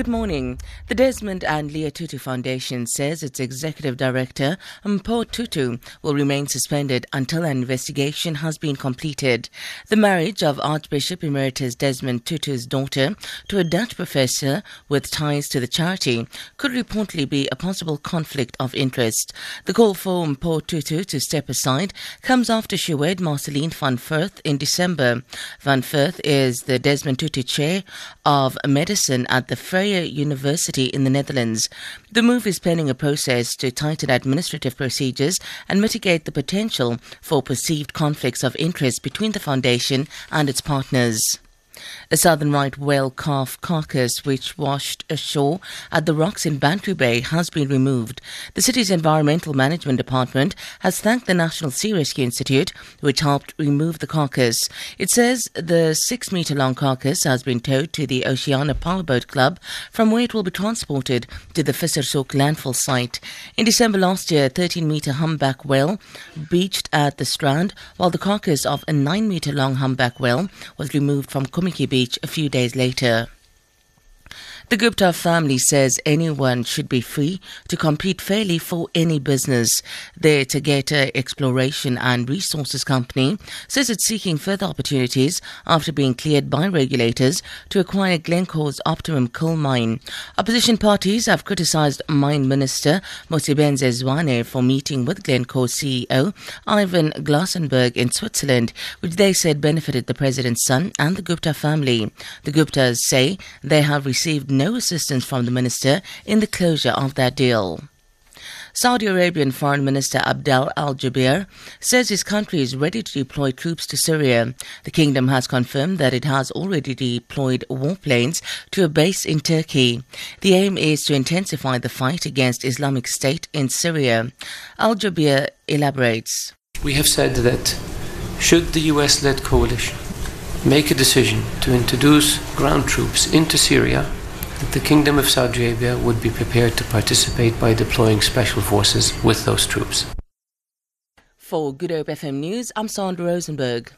Good morning. The Desmond and Leah Tutu Foundation says its executive director, Mpho Tutu, will remain suspended until an investigation has been completed. The marriage of Archbishop Emeritus Desmond Tutu's daughter to a Dutch professor with ties to the charity could reportedly be a possible conflict of interest. The call for Mpho Tutu to step aside comes after she wed Marceline van Furth in December. Van Furth is the Desmond Tutu Chair of Medicine at the Vrije University in the Netherlands. The move is planning a process to tighten administrative procedures and mitigate the potential for perceived conflicts of interest between the foundation and its partners. A southern right whale calf carcass, which washed ashore at the rocks in Bantry Bay, has been removed. The city's Environmental Management Department has thanked the National Sea Rescue Institute, which helped remove the carcass. It says the six metre long carcass has been towed to the Oceana Powerboat Club, from where it will be transported to the Vissershoek landfill site. In December last year, a 13 metre humpback whale beached at the Strand, while the carcass of a 9 metre long humpback whale was removed from Kommetjie Beach a few days later. The Gupta family says anyone should be free to compete fairly for any business. The Tegeta Exploration and Resources Company says it's seeking further opportunities after being cleared by regulators to acquire Glencore's Optimum coal mine. Opposition parties have criticized Mine Minister Mosebenzi Zwane for meeting with Glencore CEO Ivan Glasenberg in Switzerland, which they said benefited the president's son and the Gupta family. The Guptas say they have received no assistance from the minister in the closure of that deal. Saudi Arabian Foreign Minister Abdel Al Jubeir says his country is ready to deploy troops to Syria. The kingdom has confirmed that it has already deployed warplanes to a base in Turkey. The aim is to intensify the fight against Islamic State in Syria. Al Jubeir elaborates. We have said that should the US led coalition make a decision to introduce ground troops into Syria, that the Kingdom of Saudi Arabia would be prepared to participate by deploying special forces with those troops. For Good Hope FM News, I'm Sandra Rosenberg.